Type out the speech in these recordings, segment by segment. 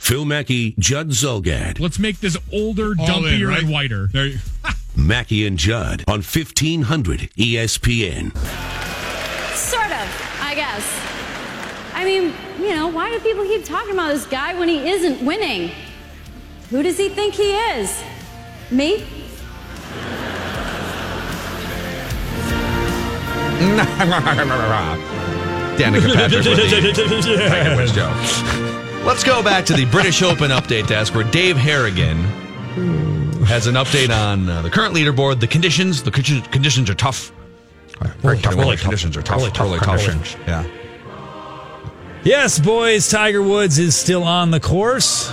Phil Mackey, Judd Zulgad. Let's make this older, All dumpier, in, right? and whiter. There you- Mackey and Judd on E 1500 ESPN. Sort of, I guess. I mean, you know, why do people keep talking about this guy when he isn't winning? Who does he think he is? Me? Danica Patrick with the Tiger Woods joke. Let's go back to the British Open update desk where Dave Harrigan has an update on uh, the current leaderboard, the conditions. The conditions, conditions are tough. Very tough. Really conditions are tough. Really tough conditions. Yeah. Yes, boys, Tiger Woods is still on the course.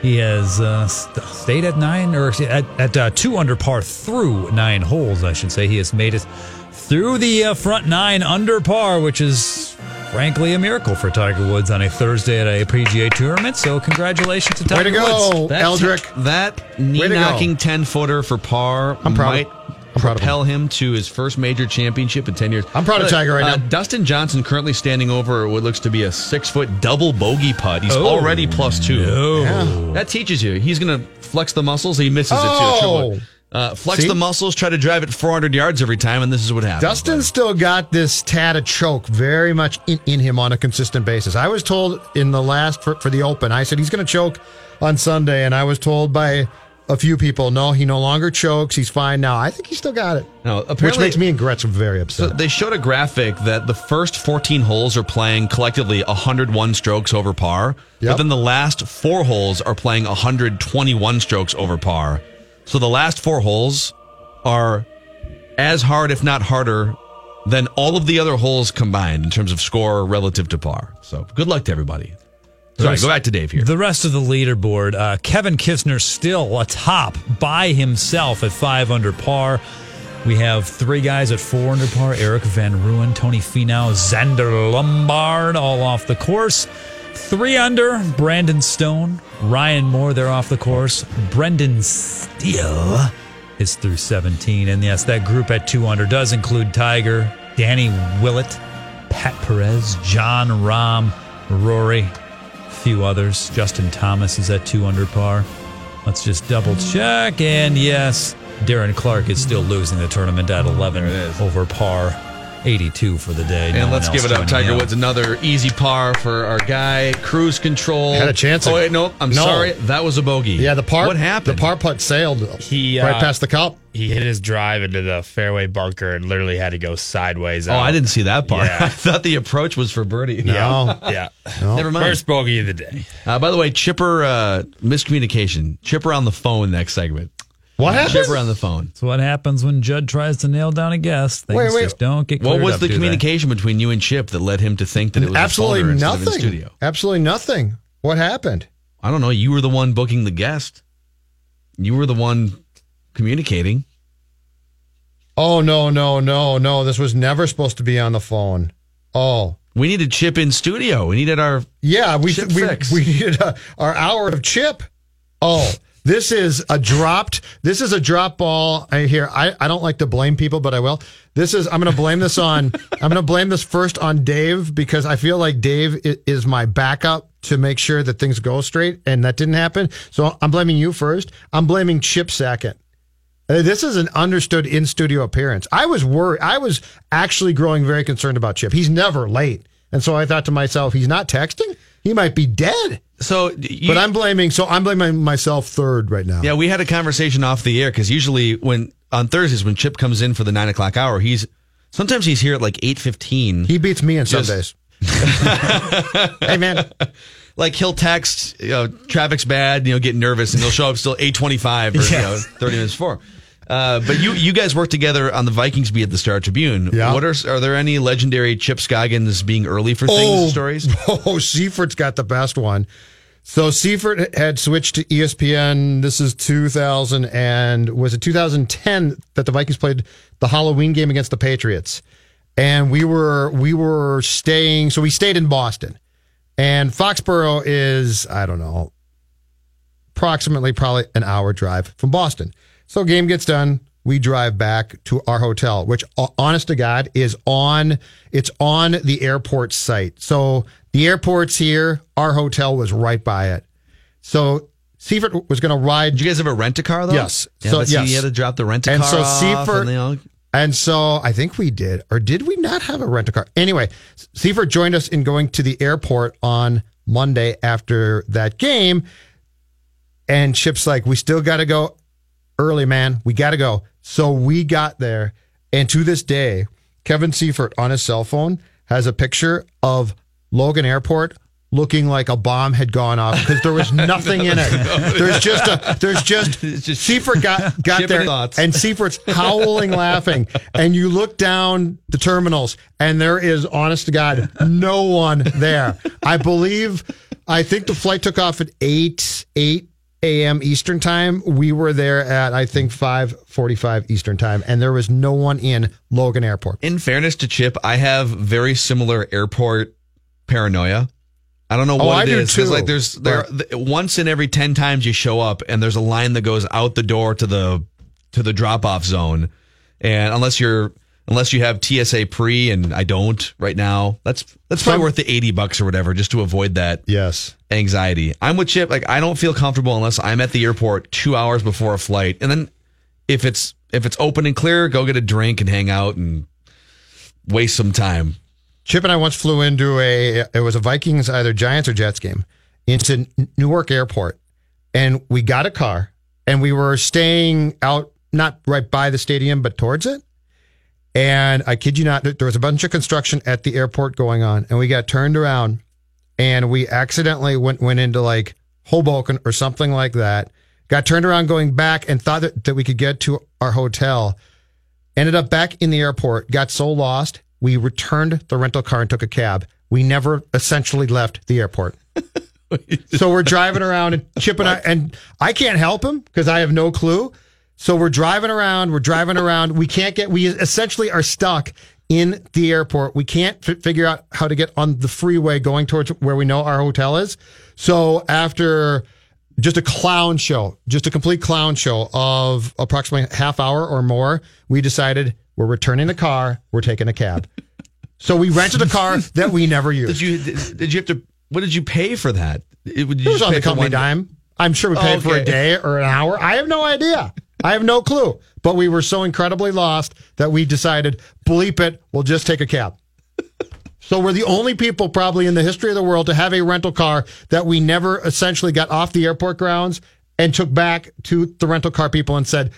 He has uh, st- stayed at nine, or at, at uh, two under par through nine holes, I should say. He has made it through the uh, front nine under par, which is frankly a miracle for Tiger Woods on a Thursday at a PGA tournament. So, congratulations to Tiger Way to go, Woods. That, Eldrick. That knee Way to go. knocking 10 footer for par I'm proud. might I'm proud of him. propel him to his first major championship in 10 years. I'm proud of Uh, Tiger right uh, now. Dustin Johnson currently standing over what looks to be a six foot double bogey putt. He's Oh, already plus two. no. That teaches you. He's going to flex the muscles. He misses Oh. it too. Uh, flex See? the muscles, try to drive it 400 yards every time, and this is what happens. Dustin's still got this tad of choke very much in, in him on a consistent basis. I was told in the last for, for the Open, I said he's going to choke on Sunday, and I was told by a few people, no, he no longer chokes. He's fine now. I think he still got it, No, which makes me and Gretz very So upset. they showed a graphic that the first 14 holes are playing collectively 101 strokes over par, but then the last four holes are playing 121 strokes over par. So the last four holes are as hard, if not harder, than all of the other holes combined in terms of score relative to par. So good luck to everybody. Sorry, go back to Dave here. The rest of the leaderboard, uh, Kevin Kisner still atop by himself at five under par. We have three guys at four under par: Erik van Rooyen, Tony Finau, Zander Lombard, all off the course. Three under: Brandon Stone, Ryan Moore. They're off the course. Brendan Steele is through 17, and yes, that group at two under does include Tiger, Danny Willett, Pat Perez, Jon Rahm, Rory few others. Justin Thomas is at two under par. Let's just double check. And yes, Darren Clarke is still losing the tournament at 11 There it is. over par. 82 for the day. And one let's give it up, Tiger him. Woods. Another easy par for our guy. Cruise control. Had a chance Oh, wait, no. I'm No. sorry. That was a bogey. yeah, the par. What happened? The par putt sailed He, right uh, past the cup. He hit his drive into the fairway bunker and literally had to go sideways. Oh, out. I didn't see that part. Yeah. I thought the approach was for birdie. No. Yeah. Never mind. First bogey of the day. Uh, by the way, Chipper uh, miscommunication. Chipper on the phone next segment. What happened? Chipper on the phone. That's what happens when Judd tries to nail down a guess. Things Wait, wait. just don't get What was up, the do they? communication between you and Chip that led him to think that it was Absolutely a phoner of nothing. in studio? Absolutely nothing. What happened? I don't know. You were the one booking the guest. You were the one communicating. Oh no, no, no, no! This was never supposed to be on the phone. Oh, We needed Chip in studio. We needed our. yeah, we Chip we, fix. we needed a, our hour of chip. Oh, this is a dropped. This is a drop ball. I hear. I, I don't like to blame people, but I will. This is. I'm going to blame this on. I'm going to blame this first on Dave because I feel like Dave is my backup to make sure that things go straight, and that didn't happen. So I'm blaming you first. I'm blaming Chip second. Uh, This is an understood in studio appearance. I was worried. I was actually growing very concerned about Chip. He's never late. And so I thought to myself, he's not texting. He might be dead. So, you, But I'm blaming. So I'm blaming myself third right now. yeah, we had a conversation off the air because usually when on Thursdays when Chip comes in for the nine o'clock hour, he's sometimes he's here at like eight fifteen. He beats me on Just- Sundays. hey man, like he'll text, you know, traffic's bad, you know, get nervous, and he'll show up still eight twenty five or you know, thirty minutes before. Uh, but you you guys worked together on the Vikings beat at the Star Tribune. Yeah. What are are there any legendary Chip Scoggins being early for things and stories? Oh, Seifert's got the best one. So Seifert had switched to ESPN. This is 2000 and was it 2010 that the Vikings played the Halloween game against the Patriots, and we were we were staying. So we stayed in Boston, and Foxborough is I don't know, approximately probably an hour drive from Boston. So game gets done. We drive back to our hotel, which uh, honest to God is on, it's on the airport site. So the airport's here. Our hotel was right by it. So Seifert was going to ride. Did you guys ever rent a car though? Yes. Yeah, So, yes. you had to drop the rent a And so Seifert- and, know, And so I think we did, or did we not have a rent a car? Anyway, Seifert joined us in going to the airport on Monday after that game. And Chip's like, we still got to go early, man. We got to go. So we got there. And to this day, Kevin Seifert on his cell phone has a picture of Logan Airport looking like a bomb had gone off because there was nothing in it. Oh, there's just a, there's just, just Seifert got, got there thoughts. and Seifert's howling, laughing. And you look down the terminals, and there is, honest to God, no one there. I believe, I think the flight took off at 8, 8 a.m. Eastern time. We were there at, I think, 5.45 Eastern time, and there was no one in Logan Airport. in fairness to Chip, I have very similar airport paranoia. I don't know Oh, what I it is because like there's there th- once in every ten times you show up and there's a line that goes out the door to the to the drop off zone, and unless you're unless you have TSA pre and I don't right now, that's that's probably Some- worth the eighty bucks or whatever just to avoid that Yes. anxiety. I'm with Chip. Like I don't feel comfortable unless I'm at the airport two hours before a flight, and then if it's if it's open and clear, go get a drink and hang out and waste some time. Chip and I once flew into a it was a Vikings either Giants or Jets game into Newark Airport, and we got a car and we were staying out not right by the stadium but towards it. And I kid you not, there was a bunch of construction at the airport going on, and we got turned around, and we accidentally went went into like Hoboken or something like that. Got turned around going back and thought that, that we could get to our hotel ended up back in the airport, got so lost, we returned the rental car and took a cab. We never essentially left the airport. so we're driving around and Chip and I, and I can't help him because I have no clue. So we're driving around, we're driving around. We can't get, we essentially are stuck in the airport. We can't f- figure out how to get on the freeway going towards where we know our hotel is. So after just a clown show, just a complete clown show of approximately half hour or more, we decided we're returning the car, we're taking a cab. so we rented a car that we never used. Did you did, did you have to? What did you pay for that? It, would you It was on the company dime. I'm sure we Oh, paid for a day or an hour. I have no idea. I have no clue. But we were so incredibly lost that we decided, bleep it, we'll just take a cab. So we're the only people probably in the history of the world to have a rental car that we never essentially got off the airport grounds and took back to the rental car people and said,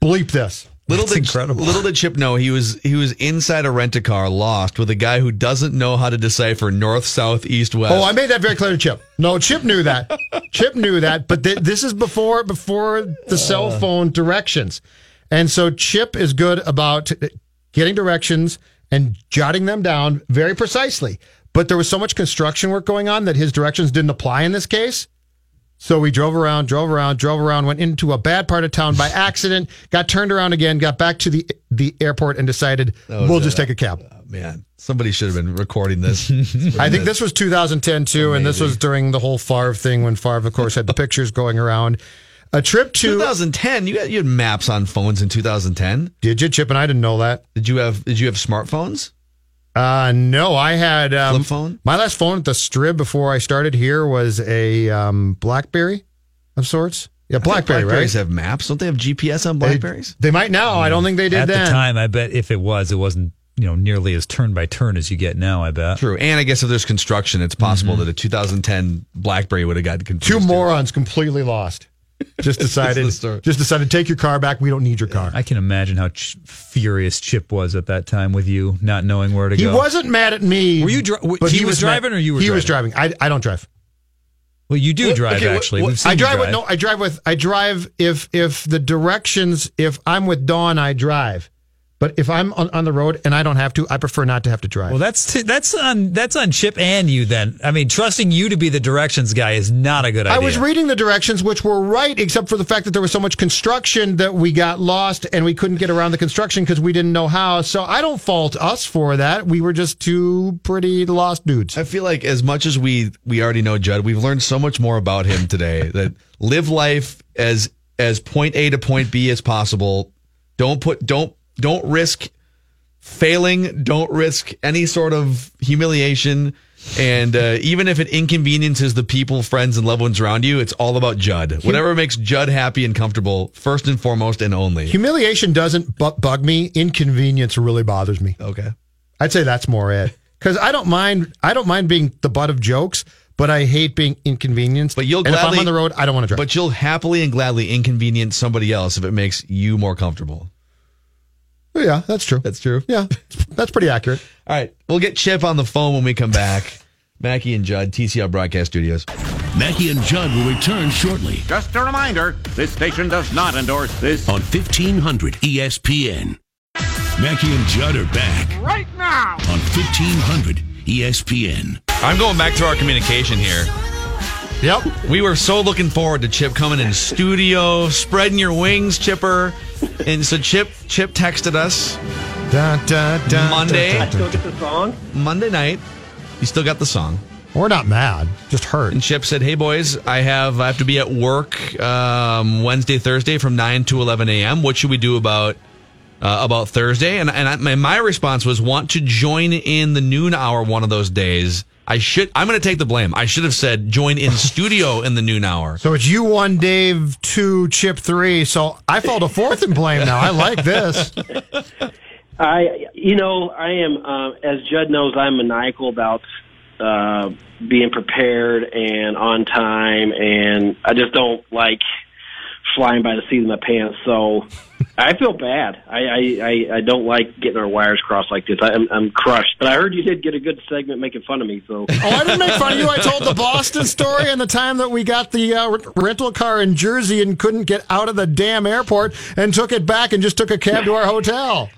bleep this. Little That's did incredible. little did Chip know he was he was inside a rent a car, lost with a guy who doesn't know how to decipher north, south, east, west. Oh, I made that very clear to Chip. No, Chip knew that. Chip knew that, but th- this is before before the uh. cell phone directions, and so Chip is good about uh, getting directions and jotting them down very precisely. But there was so much construction work going on that his directions didn't apply in this case. So we drove around, drove around, drove around, went into a bad part of town by accident, got turned around again, got back to the the airport, and decided we'll just take a cab. Uh, man, somebody should have been recording this. I think this was 2010 too, and this was during the whole Favre thing when Favre, of course, had the pictures going around. A trip to 2010. You had you had maps on phones in 2010. did you Chip and I didn't know that. Did you have Did you have smartphones? Uh, no, I had um, Flip phone? My last phone at the Strib before I started here was a um, BlackBerry of sorts. Yeah, BlackBerry, Blackberries right? have maps. Don't they have GPS on Blackberries? They, might now. I don't think they did then. At then. the time, I bet if it was, it wasn't you know nearly as turn by turn as you get now. I bet. True. And I guess if there's construction, it's possible that a 2010 BlackBerry would have gotten Two confused. too. morons completely lost. Just decided. just decided take your car back. We don't need your car. I can imagine how ch- furious Chip was at that time with you not knowing where to He go. He wasn't mad at me. Were you dri- but he was mad- driving or you were He was driving. I, I don't drive. Well, you do drive Okay, actually. seen I you drive, with no. I drive with. I drive if if the directions. If I'm with Dawn, I drive. But if I'm on, on the road and I don't have to, I prefer not to have to drive. Well, that's t- that's on that's on Chip and you. Then I mean, trusting you to be the directions guy is not a good idea. I was reading the directions, which were right, except for the fact that there was so much construction that we got lost and we couldn't get around the construction because we didn't know how. So I don't fault us for that. We were just two pretty lost dudes. I feel like as much as we we already know Judd, we've learned so much more about him today. that live life as as point A to point B as possible. Don't put don't don't risk failing. Don't risk any sort of humiliation. And uh, even if it inconveniences the people, friends, and loved ones around you, it's all about Judd. Whatever makes Judd happy and comfortable, first and foremost and only. Humiliation doesn't bu- bug me. Inconvenience really bothers me. Okay. I'd say that's more it. Because I don't mind. I don't mind being the butt of jokes, but I hate being inconvenienced. But you'll and if I'm gladly- on the road, I don't want to drive. But you'll happily and gladly inconvenience somebody else if it makes you more comfortable. Oh, yeah, that's true. That's true. Yeah, that's pretty accurate. All right. We'll get Chip on the phone when we come back. Mackey and Judd, TCL Broadcast Studios. Mackey and Judd will return shortly Just a reminder, this station does not endorse this. on 1500 ESPN. Mackey and Judd are back Right now! on 1500 ESPN. I'm going back to our communication here. Yep. We were so looking forward to Chip coming in studio, spreading your wings, Chipper. And so Chip Chip texted us Dun, dun, dun, Monday. song. Monday night. You still got the song. We're not mad, just hurt. And Chip said, "Hey boys, I have I have to be at work um, Wednesday, Thursday from nine to eleven a.m. What should we do about uh, about Thursday?" And and I, my, my response was, "Want to join in the noon hour one of those days." I should. I'm going to take the blame. I should have said join in studio in the noon hour. So it's you one, Dave two, Chip three. So I fall to fourth in blame now. I like this. I, you know, I am, uh, as Judd knows, I'm maniacal about uh, being prepared and on time, and I just don't like flying by the seat of my pants. So I feel bad. I, I, I, I don't like getting our wires crossed like this. I, I'm, I'm crushed. But I heard you did get a good segment making fun of me. So Oh, I didn't make fun of you. I told the Boston story and the time that we got the uh, rental car in Jersey and couldn't get out of the damn airport and took it back and just took a cab to our hotel.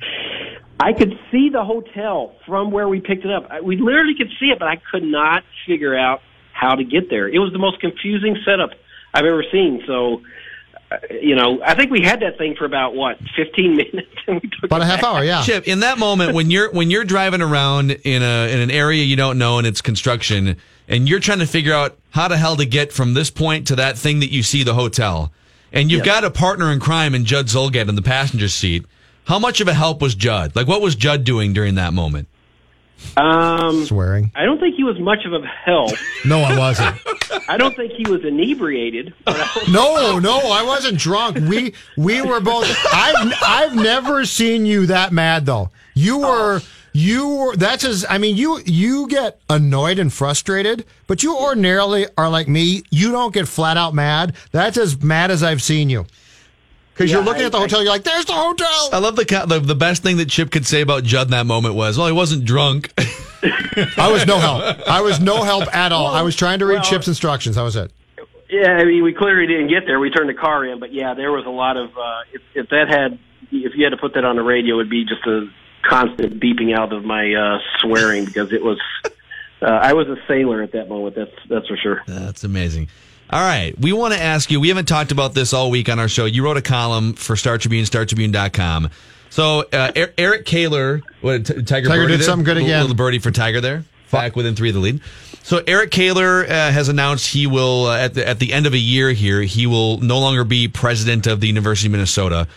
I could see the hotel from where we picked it up. I, we literally could see it, but I could not figure out how to get there. It was the most confusing setup I've ever seen. So, Uh, you know, I think we had that thing for about what, 15 minutes, and we took About a half back. hour, yeah. Chip, in that moment when you're when you're driving around in a in an area you don't know and it's construction and you're trying to figure out how the hell to get from this point to that thing that you see the hotel, and you've got a partner in crime in Judd Zulgad in the passenger seat. How much of a help was Judd? Like, what was Judd doing during that moment? Um, Swearing. I don't think he was much of a help. No, I wasn't. I don't think he was inebriated. No, no, I wasn't drunk. We we were both. I've I've never seen you that mad though. You were you were. That's as I mean you you get annoyed and frustrated, but you ordinarily are like me. You don't get flat out mad. That's as mad as I've seen you. Because you're looking I- at the hotel, you're like, "There's the hotel." I love the co- the, the best thing that Chip could say about Judd in that moment was, "Well, he wasn't drunk." I was no help. I was no help at all. I was trying to read well- Chip's instructions. That was it. Yeah, I mean, we clearly didn't get there. We turned the car in, but yeah, there was a lot of. Uh, if, if that had, if you had to put that on the radio, it would be just a constant beeping out of my uh, swearing because it was. Uh, I was a sailor at that moment. That's that's for sure. That's amazing. All right. We want to ask you, we haven't talked about this all week on our show. You wrote a column for Star Tribune, StarTribune.com. So uh, Er- Eric Kaler, what, Tiger, Tiger Birdie did there? something good Little- again. Little birdie for Tiger there. Back within three of the lead. So Eric Kaler uh, has announced he will uh, at the at the end of a year here he will no longer be president of the University of Minnesota,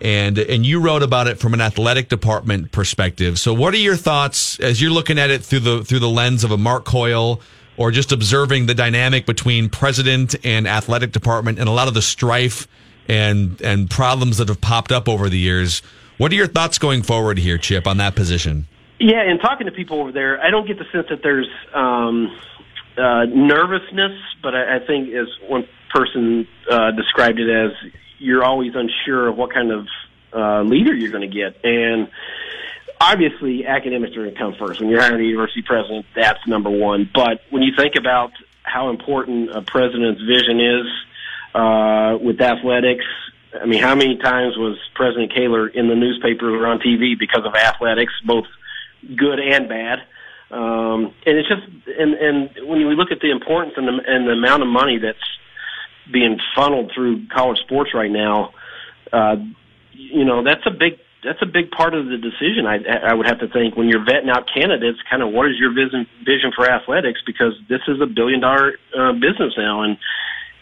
and and you wrote about it from an athletic department perspective. So what are your thoughts as you're looking at it through the through the lens of a Mark Coyle or just observing the dynamic between president and athletic department and a lot of the strife and and problems that have popped up over the years? What are your thoughts going forward here, Chip, on that position? Yeah, and talking to people over there, I don't get the sense that there's um, uh, nervousness, but I, I think as one person uh, described it as, you're always unsure of what kind of uh, leader you're going to get, and obviously academics are going to come first. When you're hiring a university president, that's number one. But when you think about how important a president's vision is uh, with athletics, I mean, how many times was President Kaler in the newspaper or on TV because of athletics, both good and bad? Um, and it's just, and, and when we look at the importance and the, and the amount of money that's being funneled through college sports right now, uh, you know, that's a big that's a big part of the decision. I, I would have to think when you're vetting out candidates, kind of what is your vision vision for athletics? Because this is a billion dollar uh, business now, and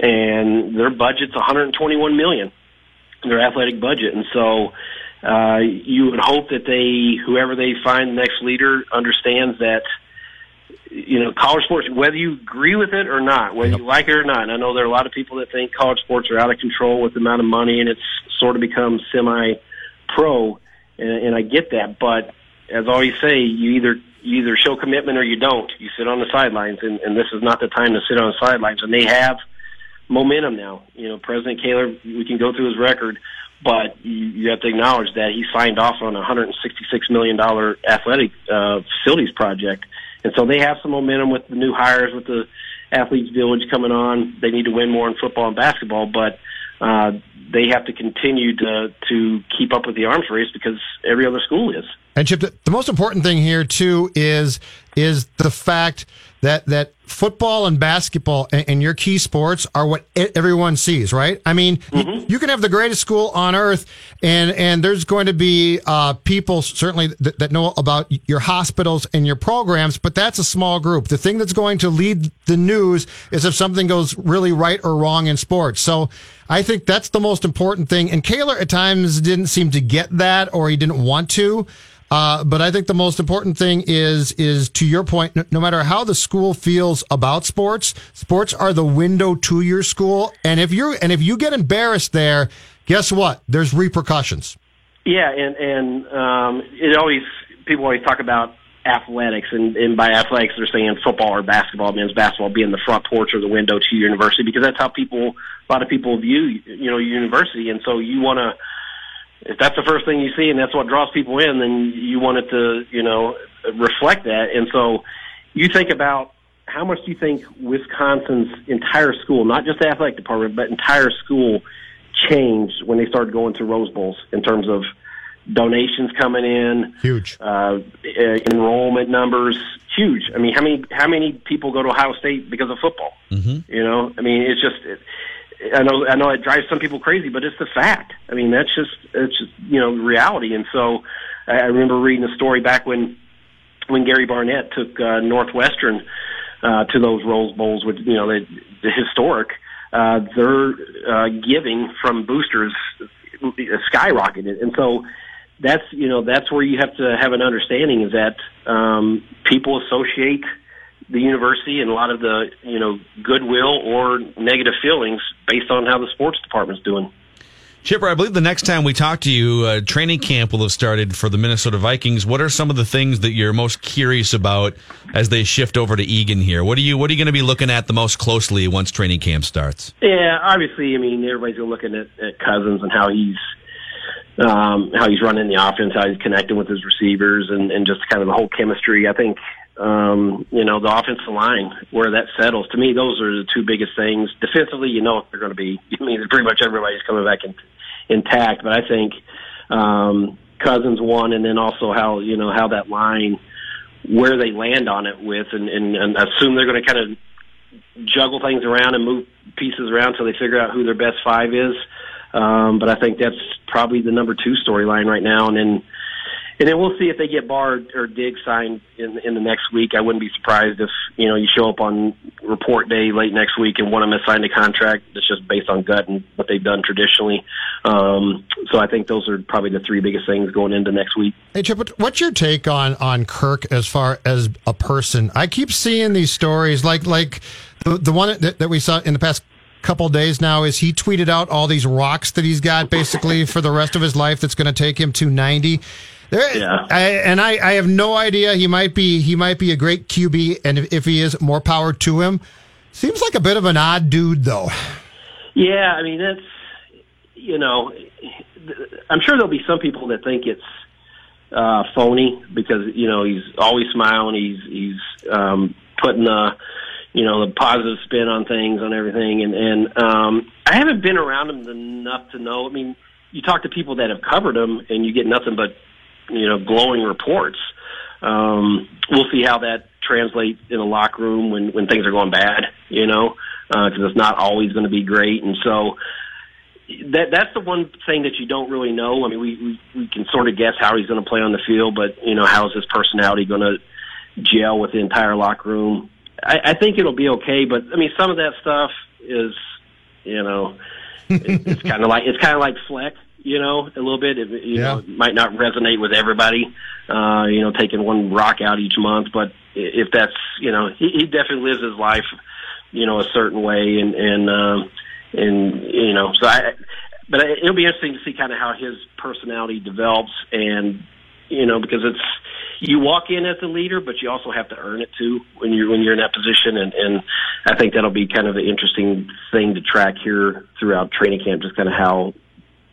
and their budget's 121 million, their athletic budget, and so uh, you would hope that they, whoever they find the next leader, understands that you know, college sports, whether you agree with it or not, whether you like it or not. And I know there are a lot of people that think college sports are out of control with the amount of money and it's sort of become semi pro, and, and I get that. But as I always say, you either you either show commitment or you don't. You sit on the sidelines, and, and this is not the time to sit on the sidelines. And they have momentum now. You know, President Kaler, we can go through his record, but you, you have to acknowledge that he signed off on a $166 million athletic uh, facilities project. And so they have some momentum with the new hires, with the athletes village coming on. They need to win more in football and basketball, but uh, they have to continue to to keep up with the arms race because every other school is. And Chip, the most important thing here too is is the fact that that football and basketball and, and your key sports are what everyone sees, right? I mean, mm-hmm. you, can have the greatest school on earth, and and there's going to be uh, people certainly that, that know about your hospitals and your programs, but that's a small group. The thing that's going to lead the news is if something goes really right or wrong in sports. So. I think that's the most important thing. And Kaler at times didn't seem to get that or he didn't want to. Uh, but I think the most important thing is is to your point. No, no, matter how the school feels about sports, sports are the window to your school. And if you're and if you get embarrassed there, guess what? There's repercussions. Yeah, and and um, it always people always talk about athletics, and, and by athletics they're saying football or basketball, men's basketball being the front porch or the window to your university because that's how people a lot of people view you know university, and so you want to if that's the first thing you see and that's what draws people in, then you want it to, you know, reflect that. And so you think about how much do you think Wisconsin's entire school, not just the athletic department, but entire school changed when they started going to Rose Bowls in terms of donations coming in, huge uh, enrollment numbers, huge. I mean, how many how many people go to Ohio State because of football? Mm-hmm. You know, I mean, it's just. It, I know I know it drives some people crazy, but it's the fact. I mean, that's just it's just you know reality. And so I remember reading a story back when when Gary Barnett took uh, Northwestern uh, to those Rose Bowls, which you know the, the historic. Uh, their uh, giving from boosters skyrocketed, and so that's you know that's where you have to have an understanding is that um, people associate the university and a lot of the you know goodwill or negative feelings based on how the sports department's doing. Chipper, I believe the next time we talk to you, uh, training camp will have started for the Minnesota Vikings. What are some of the things that you're most curious about as they shift over to Eagan here? What are you What are you going to be looking at the most closely once training camp starts? Yeah, obviously, I mean everybody's looking at, at Cousins and how he's um, how he's running the offense, how he's connecting with his receivers, and, and just kind of the whole chemistry. I think um, you know, the offensive line, where that settles. To me, those are the two biggest things. Defensively, you know, they're going to be. I mean, pretty much everybody's coming back in, intact. But I think um, Cousins one, and then also how you know how that line, where they land on it with, and, and, and assume they're going to kind of juggle things around and move pieces around until they figure out who their best five is. Um, but I think that's probably the number two storyline right now, and then and then we'll see if they get Barr or Diggs signed in in the next week. I wouldn't be surprised if you know you show up on report day late next week and one of them has signed a contract that's just based on gut and what they've done traditionally. Um, so I think those are probably the three biggest things going into next week. Hey Chip, what's your take on on Kirk as far as a person? I keep seeing these stories like like the the one that, that we saw in the past couple days now is he tweeted out all these rocks that he's got basically for the rest of his life that's going to take him to 90. There, Yeah. I, and I, I have no idea. He might be he might be a great QB, and if, if he is, more power to him. Seems like a bit of an odd dude, though. Yeah, I mean that's you know, I'm sure there'll be some people that think it's uh phony because you know he's always smiling, he's he's um putting the you know the positive spin on things on everything, and and um I haven't been around him enough to know. I mean, you talk to people that have covered him, and you get nothing but you know glowing reports. Um, we'll see how that translates in the locker room when when things are going bad. You know, because it's not always going to be great, and so that that's the one thing that you don't really know. I mean, we we, we can sort of guess how he's going to play on the field, but you know, how is his personality going to gel with the entire locker room? I, I think it'll be okay, but I mean, some of that stuff is, you know, it, it's kind of like it's kind of like Fleck, you know, a little bit. It, you know, it might not resonate with everybody. Uh, you know, taking one rock out each month, but if that's, you know, he, he definitely lives his life, you know, a certain way, and and um, and you know, so I. But it'll be interesting to see kind of how his personality develops, and you know, because it's you walk in as the leader, but you also have to earn it too when you're when you're in that position, and and I think that'll be kind of an interesting thing to track here throughout training camp, just kind of how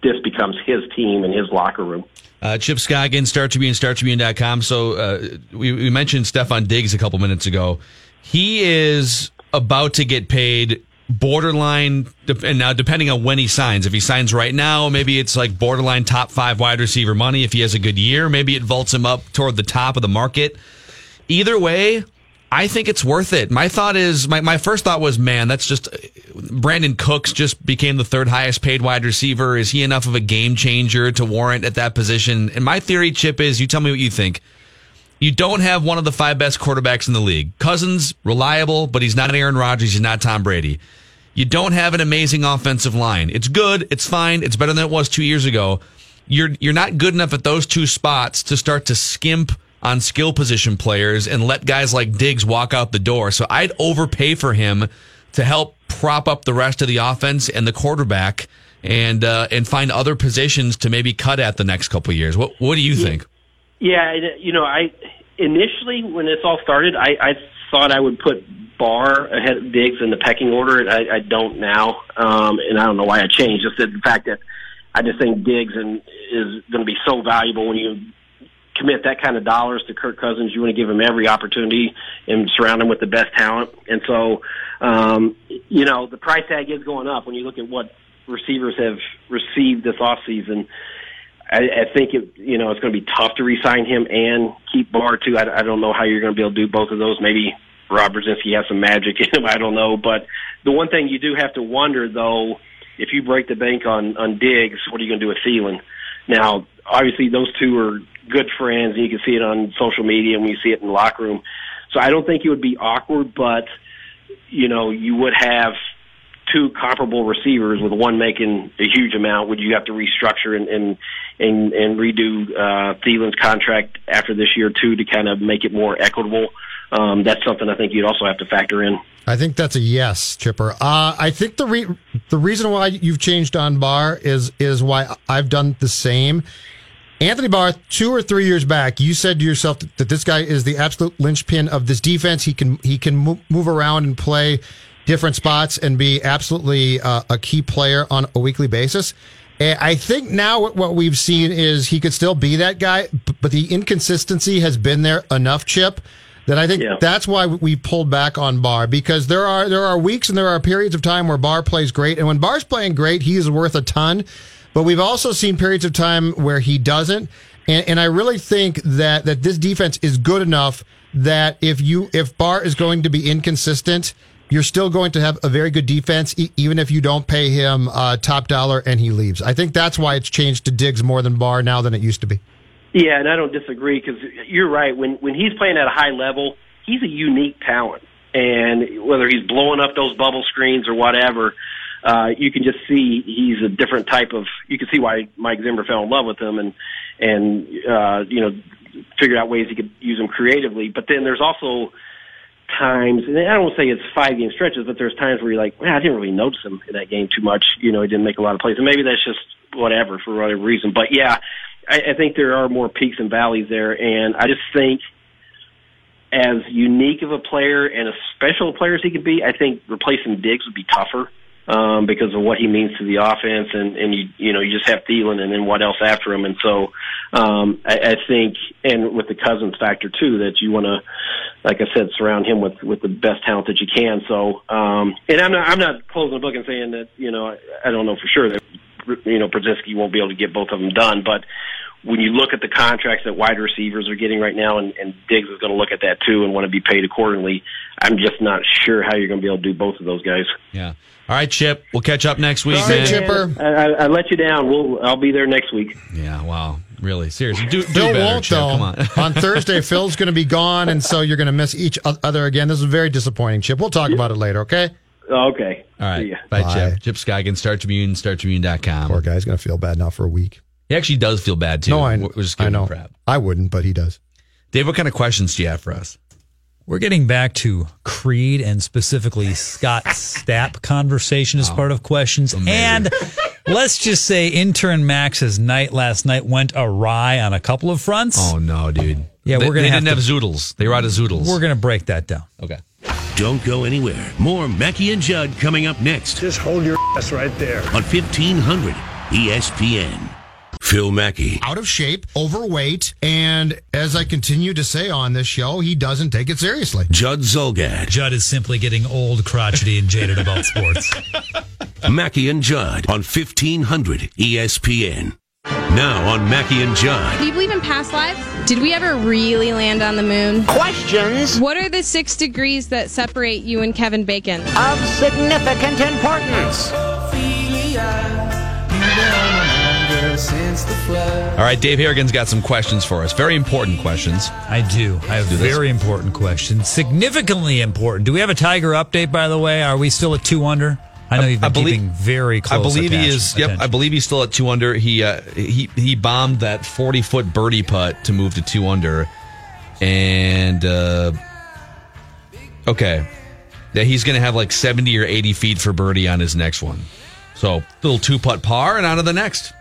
this becomes his team and his locker room. Uh, Chip Scoggin, Star Tribune, StarTribune.com. So uh, we, we mentioned Stefon Diggs a couple minutes ago. He is about to get paid borderline, and now depending on when he signs. If he signs right now, maybe it's like borderline top five wide receiver money. If he has a good year, maybe it vaults him up toward the top of the market. Either way, I think it's worth it. My thought is, my, my first thought was, man, that's just Brandin Cooks just became the third highest paid wide receiver. Is he enough of a game changer to warrant at that position? And my theory, Chip, is you tell me what you think. You don't have one of the five best quarterbacks in the league. Cousins, reliable, but he's not an Aaron Rodgers. He's not Tom Brady. You don't have an amazing offensive line. It's good. It's fine. It's better than it was two years ago. You're you're not good enough at those two spots to start to skimp on skill position players and let guys like Diggs walk out the door. So I'd overpay for him to help prop up the rest of the offense and the quarterback and uh, and find other positions to maybe cut at the next couple of years. What what do you think? Yeah, you know, I initially when this all started, I, I thought I would put Barr ahead of Diggs in the pecking order. I, I don't now, um, and I don't know why I changed. Just the fact that I just think Diggs and is going to be so valuable when you commit that kind of dollars to Kirk Cousins. You want to give him every opportunity and surround him with the best talent. And so, um, you know, the price tag is going up when you look at what receivers have received this offseason. I, I think it, you know, it's going to be tough to re-sign him and keep Barr too. I, I don't know how you're going to be able to do both of those. Maybe Rob Brzezinski has some magic in him. I don't know. But the one thing you do have to wonder though, if you break the bank on, on Diggs, what are you going to do with Thielen? Now, obviously those two are good friends and you can see it on social media and we see it in the locker room. So I don't think it would be awkward, but you know, you would have two comparable receivers with one making a huge amount. Would you have to restructure and and and, and redo uh, Thielen's contract after this year too to kind of make it more equitable? Um, that's something I think you'd also have to factor in. I think that's a yes, Chipper. Uh, I think the re- the reason why you've changed on Barr is is why I've done the same. Anthony Barr, two or three years back, you said to yourself that, that this guy is the absolute linchpin of this defense. He can he can move around and play different spots and be absolutely uh, a key player on a weekly basis. And I think now what- we've seen is he could still be that guy, but the inconsistency has been there enough, Chip, that I think that's why we pulled back on Barr because there are there are weeks and there are periods of time where Barr plays great, and when Barr's playing great, he is worth a ton. But we've also seen periods of time where he doesn't, and, and I really think that that this defense is good enough that if you if Barr is going to be inconsistent, you're still going to have a very good defense, e- even if you don't pay him uh, top dollar and he leaves. I think that's why it's changed to Diggs more than Barr now than it used to be. Yeah, and I don't disagree because you're right. When when he's playing at a high level, he's a unique talent, and whether he's blowing up those bubble screens or whatever, uh, you can just see he's a different type of. You can see why Mike Zimmer fell in love with him, and and uh, you know figured out ways he could use him creatively. But then there's also times, and I don't say it's five game stretches, but there's times where you're like, man, I didn't really notice him in that game too much. You know, he didn't make a lot of plays, and maybe that's just whatever for whatever reason. But yeah, I, I think there are more peaks and valleys there, and I just think as unique of a player and as special a player as he could be, I think replacing Diggs would be tougher um, because of what he means to the offense, and and you you know you just have Thielen, and then what else after him, and so um, I, I think, and with the Cousins factor too, that you want to, like I said, surround him with with the best talent that you can. So, um, and I'm not I'm not closing the book and saying that you know I, I don't know for sure that you know Brzezinski won't be able to get both of them done, but when you look at the contracts that wide receivers are getting right now, and, and Diggs is going to look at that too and want to be paid accordingly, I'm just not sure how you're going to be able to do both of those guys. Yeah. All right, Chip. We'll catch up next week, Sorry, man. Chipper. I, I, I let you down. We'll I'll be there next week. Yeah. Wow. Really. Seriously. Do, do Phil better, won't Chip. though. Come on. on Thursday, Phil's going to be gone, and so you're going to miss each other again. This is very disappointing, Chip. We'll talk about it later, okay? Okay. All right. See ya. Bye, Bye. Chip. Chip Scoggins, Star Tribune, StarTribune.com. Poor guy's going to feel bad now for a week. He actually does feel bad, too. No, I, We're just I know. crap. I wouldn't, but he does. Dave, what kind of questions do you have for us? We're getting back to Creed and specifically Scott Stapp conversation as oh, part of questions. And let's just say intern Max's night last night went awry on a couple of fronts. Oh, no, dude. Yeah, They- we're gonna They have didn't to- have zoodles. They were out of zoodles. We're going to break that down. Okay. Don't go anywhere. More Mackey and Judd coming up next Just hold your ass right there. on E 1500 ESPN. Phil Mackey. Out of shape, overweight, and as I continue to say on this show, he doesn't take it seriously. Judd Zulgad. Judd is simply getting old, crotchety, and jaded about sports. Mackey and Judd on E 1500 ESPN. Now on Mackey and Judd. Do you believe in past lives? Did we ever really land on the moon? Questions What are the six degrees that separate you and Kevin Bacon? of significant importance. All right, Dave Harrigan's got some questions for us. Very important questions. I do. I have Do this. very important questions. Significantly important. Do we have a Tiger update, by the way? Are we still at two under? I know you've been I believe- keeping very close. I believe he is. Yep, I believe he's still at two under. He uh, he he bombed that forty foot birdie putt to move to two under, and uh, okay, yeah, he's going to have like seventy or eighty feet for birdie on his next one. So little two putt par and on to the next.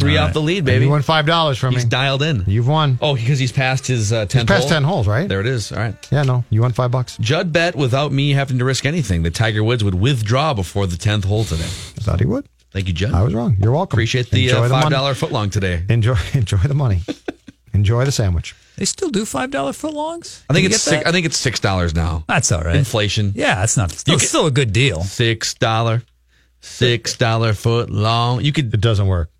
Three All off right. the lead, baby. You won five dollars from He's me. He's dialed in. You've won. Oh, because he's passed his uh, He's tenth. past hole? ten holes, right? There it is. All right. Yeah, no, you won five bucks. Judd bet without me having to risk anything that Tiger Woods would withdraw before the tenth hole today. I thought he would. Thank you, Judd. I was wrong. You're welcome. Appreciate the, uh, money. five dollar footlong today. Enjoy, enjoy the money. enjoy the sandwich. They still do five dollar footlongs. I think it's six. I think it's six dollars now. That's all right. Inflation. Yeah, that's not. Still, You still a good deal. Six dollar, six dollar foot long. You could It doesn't work.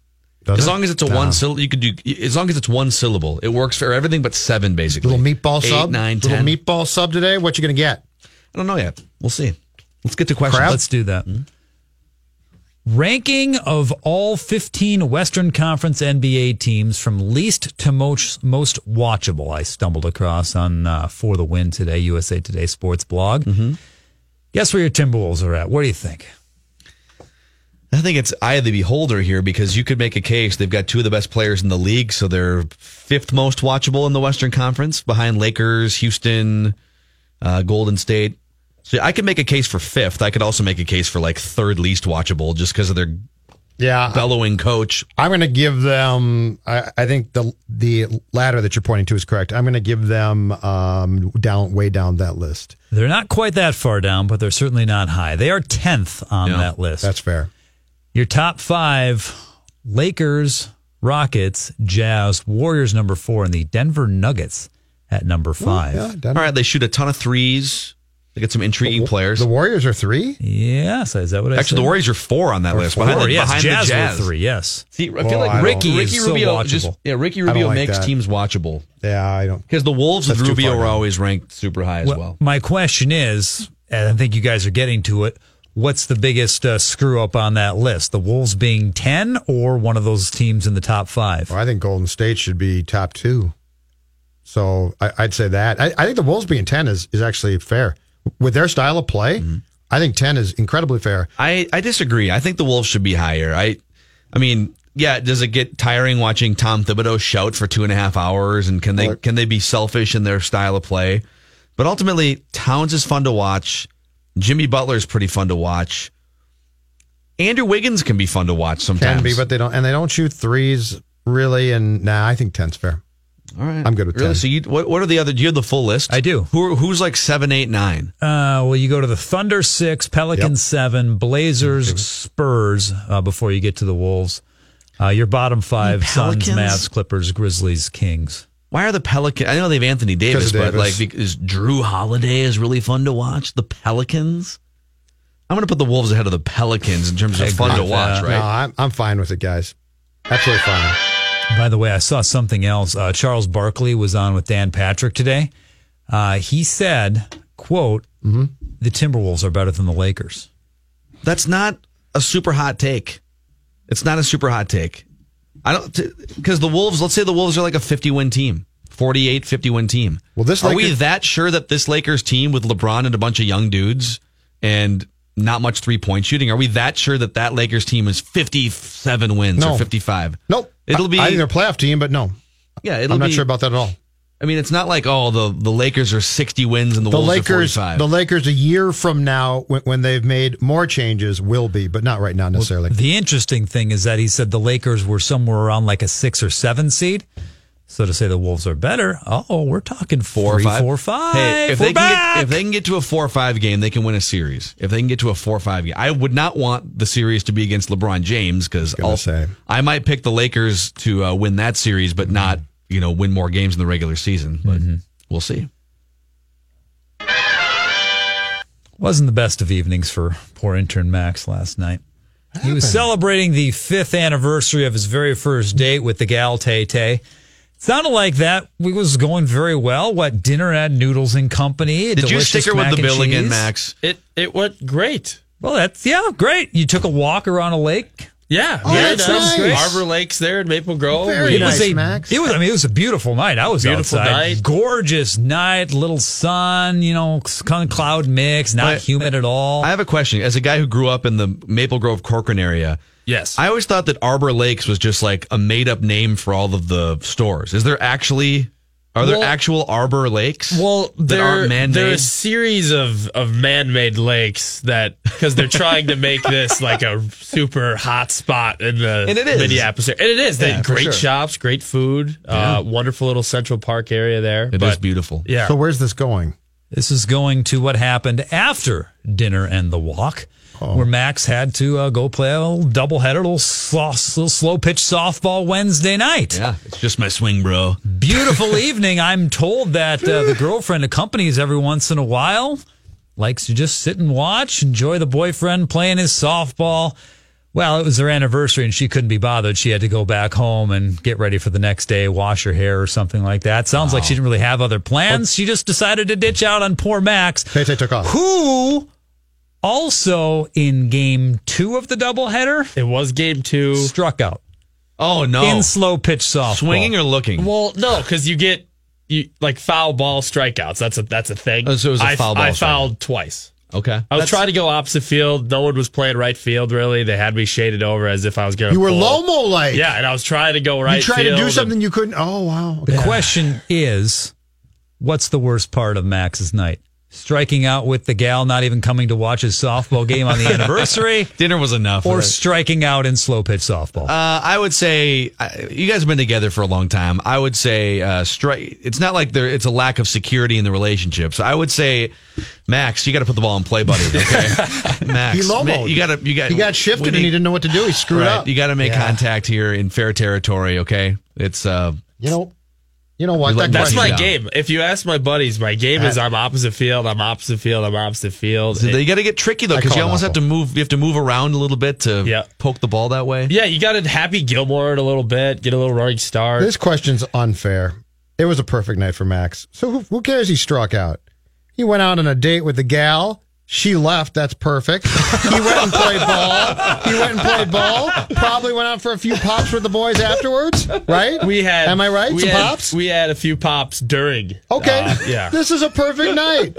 Does as it? long as it's a No. one syllable. You could do as long as it's one syllable. It works for everything but seven, basically. Little meatball Eight, sub. nine, Little 10. meatball sub today. What you gonna get? I don't know yet. We'll see. Let's get to questions. Crab? Let's do that. Ranking of all 15 Western Conference NBA teams from least to most, most watchable. I stumbled across on uh, For the Win today, USA Today Sports blog. Mm-hmm. Guess where your Timberwolves are at? What do you think? I think it's eye of the beholder here because you could make a case they've got two of the best players in the league, so they're fifth most watchable in the Western Conference behind Lakers, Houston, uh, Golden State. So I could make a case for fifth. I could also make a case for like third least watchable just because of their Yeah, bellowing coach. I'm going to give them. I, I think the the ladder that you're pointing to is correct. I'm going to give them um, down way down that list. They're not quite that far down, but they're certainly not high. They are 10th on Yeah, that list. That's fair. Your top five Lakers, Rockets, Jazz, Warriors number four, and the Denver Nuggets at number five. Yeah. All right, they shoot a ton of threes. They get some intriguing players. The Warriors are three. Yes, is that what I Actually, the? Warriors are four on that Or list. four, Behind, the, yes, behind Jazz, the Jazz. were three. Yes, See, I Well, feel I like don't- Ricky Ricky is so Rubio just yeah, Ricky Rubio like makes that. teams watchable Yeah, I don't. because the Wolves That's with Rubio far were always ranked super high as Well, well. My question is, and I think you guys are getting to it. What's the biggest uh, screw up on that list? The Wolves being ten, or one of those teams in the top five? Well, I think Golden State should be top two. So I, I'd say that. I, I think the Wolves being ten is is actually fair with their style of play. Mm-hmm. I think ten is incredibly fair. I, I disagree. I think the Wolves should be higher. I I mean, yeah, does it get tiring watching Tom Thibodeau shout for two and a half hours? And can they can they be selfish in their style of play? But ultimately, Towns is fun to watch. Jimmy Butler is pretty fun to watch. Andrew Wiggins can be fun to watch sometimes. Can be, but they don't, and they don't shoot threes really. And nah, I think 10's fair. All right, I'm good with really. 10. So you, what, what are the other? Do you have the full list? I do. Who, are- who's like seven, eight, nine? Uh, well, you go to the Thunder six, Pelicans seven, Blazers, Spurs uh, before you get to the Wolves. Uh, your bottom five: Suns, Pelicans? Mavs, Clippers, Grizzlies, Kings. Why are the Pelicans? I know they have Anthony Davis, Because of but like, is Jrue Holiday is really fun to watch. The Pelicans. I'm going to put the Wolves ahead of the Pelicans in terms of I fun to watch. that. Right? No, I'm, I'm fine with it, guys. Absolutely fine. By the way, I saw something else. Uh, Charles Barkley was on with Dan Patrick today. Uh, he said, "quote The Timberwolves are better than the Lakers." That's not a super hot take. It's not a super hot take. I don't because the Wolves. Let's say the Wolves are like a 50 win team, 48, 50 win team. Well, this are we that sure that this Lakers team with LeBron and a bunch of young dudes and not much three point shooting? Are we that sure that that Lakers team is 57 wins No. or 55? Nope. It'll be. I think they're a playoff team, but no. yeah, it'll I'm not be, sure about that at all. I mean, it's not like oh the the Lakers are 60 wins and the, The Wolves Lakers, are 45. the Lakers, a year from now, when, when they've made more changes, will be, but not right now necessarily. The interesting thing is that he said the Lakers were somewhere around like a six or seven seed. So to say the Wolves are better, oh, we're talking four five. four, five. Hey, if We're they can back. get if they can get to a four or five game, they can win a series. If they can get to a four or five game, I would not want the series to be against LeBron James because Gonna say. I might pick the Lakers to uh, win that series, but not you know win more games in the regular season. But Mm-hmm. we'll see. Wasn't the best of evenings for poor intern Max last night. He was celebrating the fifth anniversary of his very first date with the gal Tay Tay. Sounded like that We was going very well. What dinner at Noodles and Company? Did you delicious stick her with the and bill again. Max? It it went great. Well, that's yeah, great. You took a walk around a lake. Yeah, Oh, very that's nice. nice. Arbor Lakes there in Maple Grove. Very It was nice, a Max. it was. I mean, it was a beautiful night. I was Beautiful outside, night. gorgeous night, little sun. You know, kind of cloud mix, not But- humid at all. I have a question. As a guy who grew up in the Maple Grove Corcoran area, Yes. I always thought that Arbor Lakes was just like a made up name for all of the stores. Is there actually are there Well- actual Arbor Lakes? Well, there, aren't there are a series of, of man-made lakes that because they're trying to make this like a super hot spot in the And it is. Minneapolis area. And it is. They Yeah, great sure. shops, great food, uh, wonderful little Central Park area there. It is But, beautiful. Yeah. So where's this going? This is going to what happened after dinner and the walk, where Max had to uh, go play a little doubleheader, a little, slow, little slow pitch softball Wednesday night. Yeah, it's just my swing, bro. Beautiful evening. I'm told that uh, the girlfriend accompanies every once in a while, likes to just sit and watch, enjoy the boyfriend playing his softball. Well, it was their anniversary and she couldn't be bothered. She had to go back home and get ready for the next day, wash her hair or something like that. Sounds like she didn't really have other plans. She just decided to ditch out on poor Max, Tay Tay took off. who also in game two of the doubleheader It was game two. struck out Oh no! in slow pitch softball. Swinging or looking? Well, no, because you get you like foul ball strikeouts. That's a that's a thing. Oh, so it was a I- foul ball I strikeout. fouled twice. okay. I was That's- trying to go opposite field. No one was playing right field. Really, they had me shaded over as if I was going. You were. Lomo like. Yeah, and I was trying to go right. You tried to field do and- something you couldn't. Oh, wow. The question is, what's the worst part of Max's night? Striking out with the gal, not even coming to watch his softball game on the anniversary, Dinner was enough. or Uh, striking out in slow pitch softball. Uh, I would say uh, you guys have been together for a long time. I would say uh, straight. It's not like there. It's a lack of security in the relationship. So I would say, Max, you got to put the ball in play, buddy. Okay, Max, He lomoed. ma- you got to. You got. He got shifted we and he didn't know what to do. He screwed right, up. You got to make Yeah. contact here in fair territory. Okay, it's uh. You know, you know what? That That's my down. game. If you ask my buddies, my game is I'm opposite field. I'm opposite field. I'm opposite field. So you got to get tricky though, because you almost have to move. You have to move around a little bit to Yeah. poke the ball that way. yeah, you got to happy Gilmore it a little bit. Get a little running start. This question's unfair. It was a perfect night for Max. So who, who cares he struck out? He went out on a date with the gal. She left. That's perfect. He went and played ball. He went and played ball. Probably went out for a few pops with the boys afterwards. Right? we had. Am I right? We Some had, pops. We had a few pops during. Okay. uh, yeah. This is a perfect night.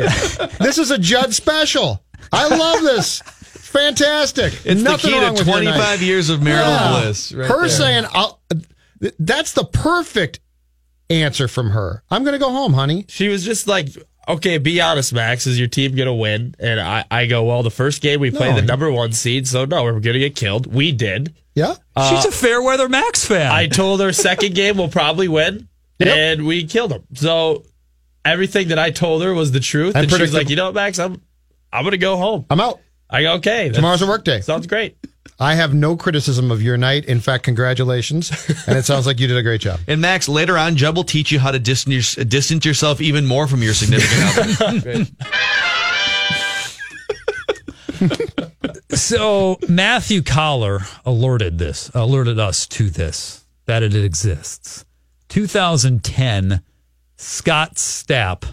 this is a Judd special. I love this. Fantastic. It's Nothing the key wrong to with your night. 25 years of marital Yeah. bliss. Right her there. saying, I'll, that's the perfect answer from her. I'm going to go home, honey. She was just like, okay, be honest, Max. Is your team going to win? And I, I go, well, the first game we played No. the number one seed, so no, we're going to get killed. We did. Yeah. Uh, she's a fair weather Max fan. I told her second game we'll probably win, and we killed them. So everything that I told her was the truth, And and, she's predictable. like, you know what, Max, I'm I'm going to go home. I'm out. I go, okay. Tomorrow's a work day. Sounds great. I have no criticism of your night. In fact, congratulations. And it sounds like you did a great job. And Max, later on, Jeb will teach you how to distance, your, distance yourself even more from your significant other. So Matthew Collar alerted this, alerted us to this that it exists. 2010, Scott Stapp,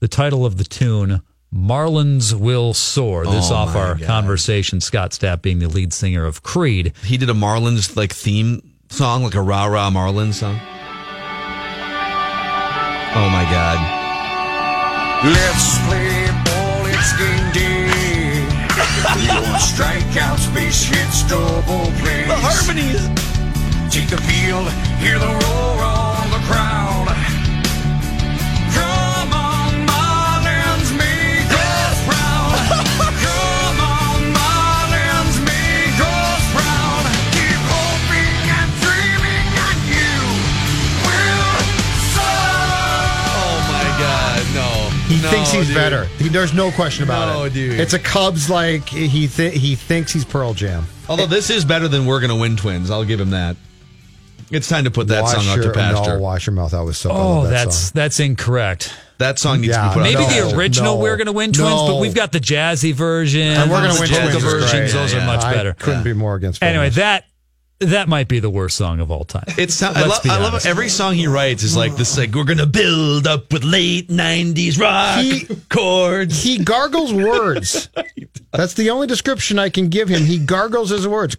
the title of the tune, Marlins Will Soar. This Oh, off our God. conversation. Scott Stapp being the lead singer of Creed. He did a Marlins like theme song, like a rah rah Marlins song. Oh my God. Let's play ball, it's game day. One strikeouts, base hits, double plays. The harmonies. Take the field, hear the roar of the crowd. Thinks he's dude. better. He, there's no question about No, it. dude. It's a Cubs like he th- he thinks he's Pearl Jam. Although this is better than We're Gonna Win Twins. I'll give him that. It's time to put that wash song out your, to pasture. No, wash your mouth out with soap. Oh, that that's song. that's incorrect. That song needs Yeah, to be put Maybe out. to the original no, We're Gonna Win Twins, no. but we've got the jazzy version. And we're gonna the win polka twins. is versions. great. Those are much I better. couldn't be more against. Anyway, that that might be the worst song of all time. It's I Let's love, be I love honest. every song he writes is like this like we're gonna build up with late nineties rock He- chords. he gargles words. That's the only description I can give him. He gargles his words.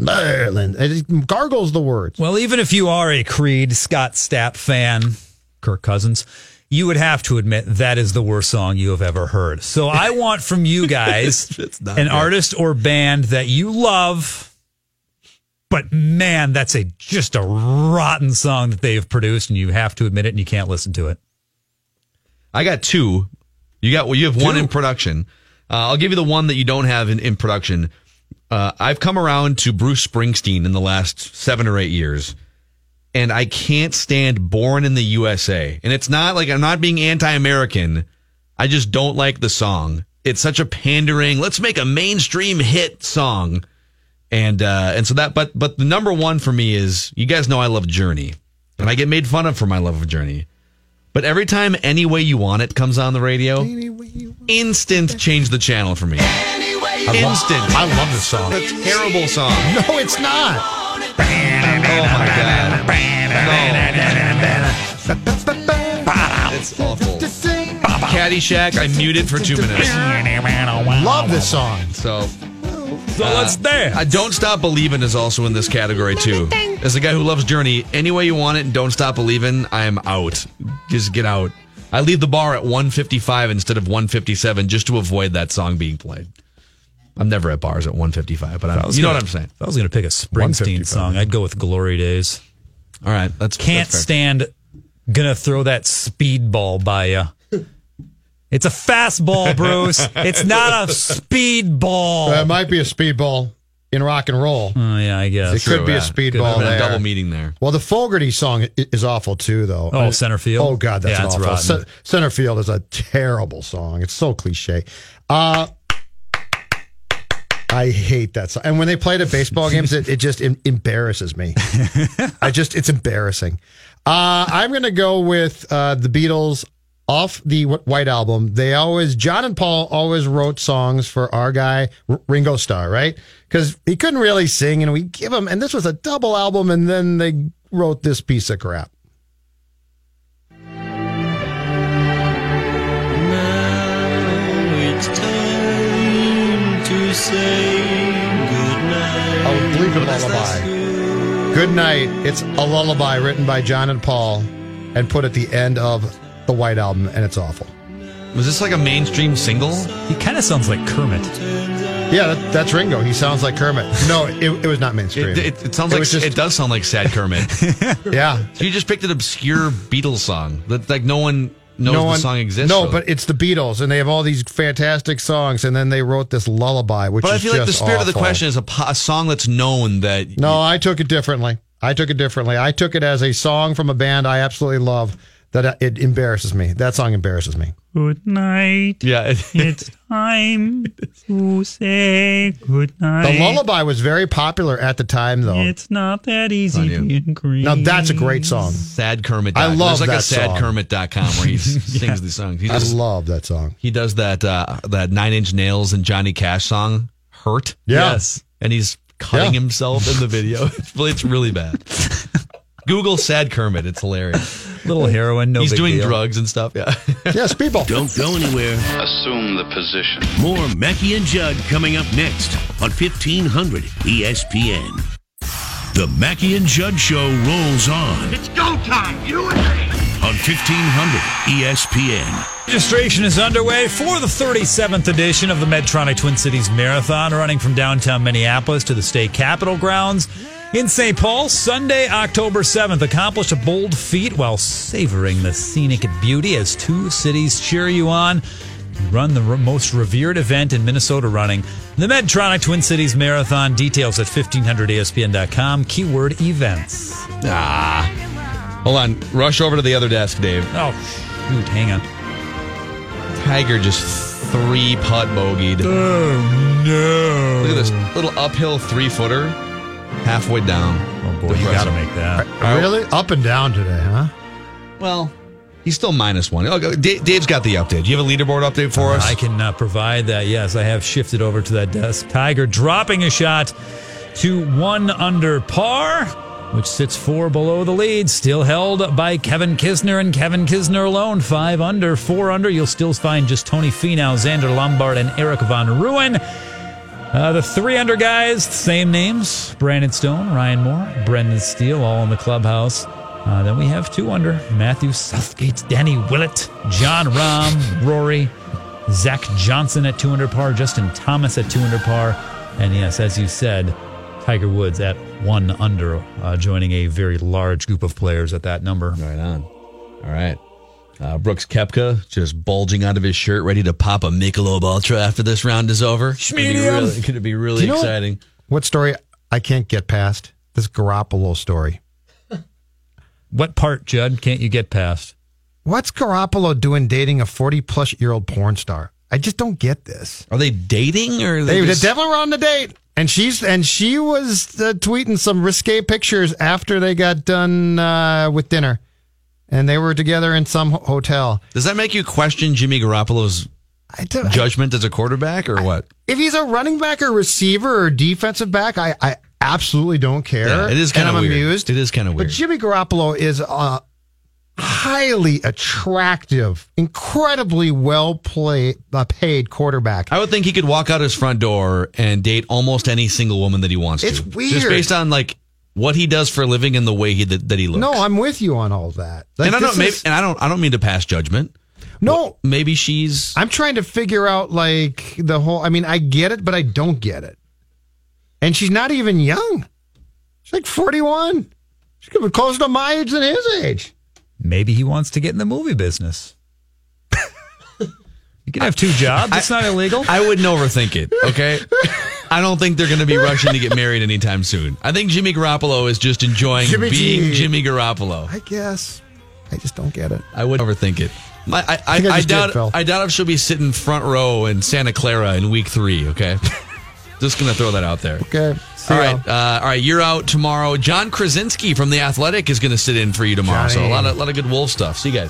Maryland. He gargles the words. Well, even if you are a Creed Scott Stapp fan, Kirk Cousins, you would have to admit that is the worst song you have ever heard. So I want from you guys It's not an good. artist or band that you love, but man, that's a just a rotten song that they've produced, and you have to admit it, and you can't listen to it. I got two. You got well. You have one in production. Uh, I'll give you the one that you don't have in, in production. Uh, I've come around to Bruce Springsteen in the last seven or eight years, and I can't stand "Born in the USA." And it's not like I'm not being anti-American. I just don't like the song. It's such a pandering. Let's make a mainstream hit song, and uh, and so that. But but the number one for me is you guys know I love Journey, and I get made fun of for my love of Journey. But every time Any Way You Want It comes on the radio, instant change the channel for me. Instant. I love this song. It's a terrible song. No, it's not. Oh my god. No. It's awful. Caddyshack, I muted for two minutes. Love this song. So So let's dance. uh, Don't Stop Believing is also in this category too. As a guy who loves Journey, any way you want it and Don't Stop Believing, I am out. Just get out. I leave the bar at 155 instead of 157 just to avoid that song being played. I'm never at bars at 155, but I'm, was you know gonna- what I'm saying. If I was going to pick a Springsteen song, I'd go with Glory Days. All right, that's Can't that's fair. stand gonna throw that speedball by you. It's a fastball, Bruce. It's not a speedball. That might be a speedball in rock and roll. Oh yeah, I guess. It could be a yeah. speedball Could have been a there. double meeting there. Well, the Fogerty song is awful too, though. Oh, center field? Oh God, that's Yeah, it's awful. rotten. Ce- center field is a terrible song. It's so cliche. Uh, I hate that song. And when they play it at baseball games, it, it just em- embarrasses me. I just, it's embarrassing. Uh, I'm going to go with uh, the Beatles off the White Album. They always, John and Paul always wrote songs for our guy, Ringo Starr, right? Because he couldn't really sing, and we give him, and this was a double album, and then they wrote this piece of crap. Oh, believe it's a bleeping lullaby. Good night. It's a lullaby written by John and Paul and put at the end of the White Album, and it's awful. Was this like a mainstream single? He kind of sounds like Kermit. Yeah, that, that's Ringo. He sounds like Kermit. No, it, it was not mainstream. It, it, it sounds like just- it does sound like Sad Kermit. yeah. So you just picked an obscure Beatles song that like no one knows no the song exists. No, really. but it's the Beatles, and they have all these fantastic songs, and then they wrote this lullaby, which But I is feel like the just spirit of the question is a, a song that's known that No, I took it differently. I took it differently. I took it as a song from a band I absolutely love that it embarrasses me. That song embarrasses me. Good night. Yeah. it's time to say good night. The lullaby was very popular at the time, though. It's not that easy being green. Now that's a great song. Sad Kermit. I love There's like that a song. sadkermit.com where he sings these songs. He I love that song. he does that uh, that Nine Inch Nails and Johnny Cash song, "Hurt." Yeah. Yes, and he's cutting Yeah. himself in the video. it's it's really bad. Google sad Kermit. It's hilarious. Little heroin, no He's big doing deal. drugs and stuff. Yeah. yes, people. Don't go anywhere. Assume the position. More Mackey and Judd coming up next on 1500 ESPN. The Mackey and Judd Show rolls on It's go time. You and me. on E 1500 ESPN. Registration is underway for the 37th edition of the Medtronic Twin Cities Marathon, running from downtown Minneapolis to the state capitol grounds in St. Paul. Sunday, October 7th. Accomplish a bold feat while savoring the scenic beauty as two cities cheer you on. Run the most revered event in Minnesota running, the Medtronic Twin Cities Marathon. Details at 1500ESPN.com. Keyword events. Ah. Hold on. Rush over to the other desk, Dave. Oh, shoot. Hang on. Tiger just three putt bogeyed. Oh, no. Look at this little uphill three footer, halfway down. Oh, boy, you got to make that. Really? Up and down today, huh? Well, he's still minus one. Oh, Da- Dave's got the update. Do you have a leaderboard update for us? I can uh, provide that. Yes, I have shifted over to that desk. Tiger dropping a shot to one under par, which sits four below the lead. Still held by Kevin Kisner and Kevin Kisner alone. Five under, four under. You'll still find just Tony Finau, Zander Lombard, and Erik van Rooyen. Uh, the three under guys, same names Brandon Stone, Ryan Moore, Brendan Steele, all in the clubhouse. Uh, then we have two under Matthew Southgate, Danny Willett, Jon Rahm, Rory, Zach Johnson at two under par, Justin Thomas at two under par. And yes, as you said, Tiger Woods at one under, uh, joining a very large group of players at that number. Right on. All right. Uh, Brooks Koepka just bulging out of his shirt, ready to pop a Michelob Ultra after this round is over. It's going to be Schmedium. really, gonna be really you know exciting. What story I can't get past? This Garoppolo story. What part, Judd, can't you get past? What's Garoppolo doing dating a 40 plus year old porn star? I just don't get this. Are they dating or are They, they they just- definitely were on the date. And she's and she was uh, tweeting some risque pictures after they got done uh, with dinner, and they were together in some hotel. Does that make you question Jimmy Garoppolo's I I- judgment as a quarterback or what? if he's a running back or receiver or defensive back, I, I absolutely don't care. Yeah, it is kind of weird. amused. It is kind of weird. But. Jimmy Garoppolo is a highly attractive, incredibly well play, uh, paid quarterback. I would think he could walk out his front door and date almost any single woman that he wants It's to. It's weird. Just based on like what he does for a living and the way he that, that he looks. No, I'm with you on all that. Like, and I don't maybe, is- and I don't I don't mean to pass judgment. no, Maybe she's I'm trying to figure out like the whole. I mean, I get it, but I don't get it. And she's not even young. She's like 41. She could be closer to my age than his age. Maybe he wants to get in the movie business. You can have two jobs. It's not illegal. I wouldn't overthink it. Okay. I don't think they're going to be rushing to get married anytime soon. I think Jimmy Garoppolo is just enjoying Jimmy being G. Jimmy Garoppolo. I guess. I just don't get it. I wouldn't overthink it. My, I, I, think I I, just did, doubt. I doubt if she'll be sitting front row in Santa Clara in week three. Okay, just gonna throw that out there. Okay. See all right. Uh, all right. You're out tomorrow. Jon Krawczynski from the Athletic is going to sit in for you tomorrow. So a lot of lot of good Wolf stuff. See you guys.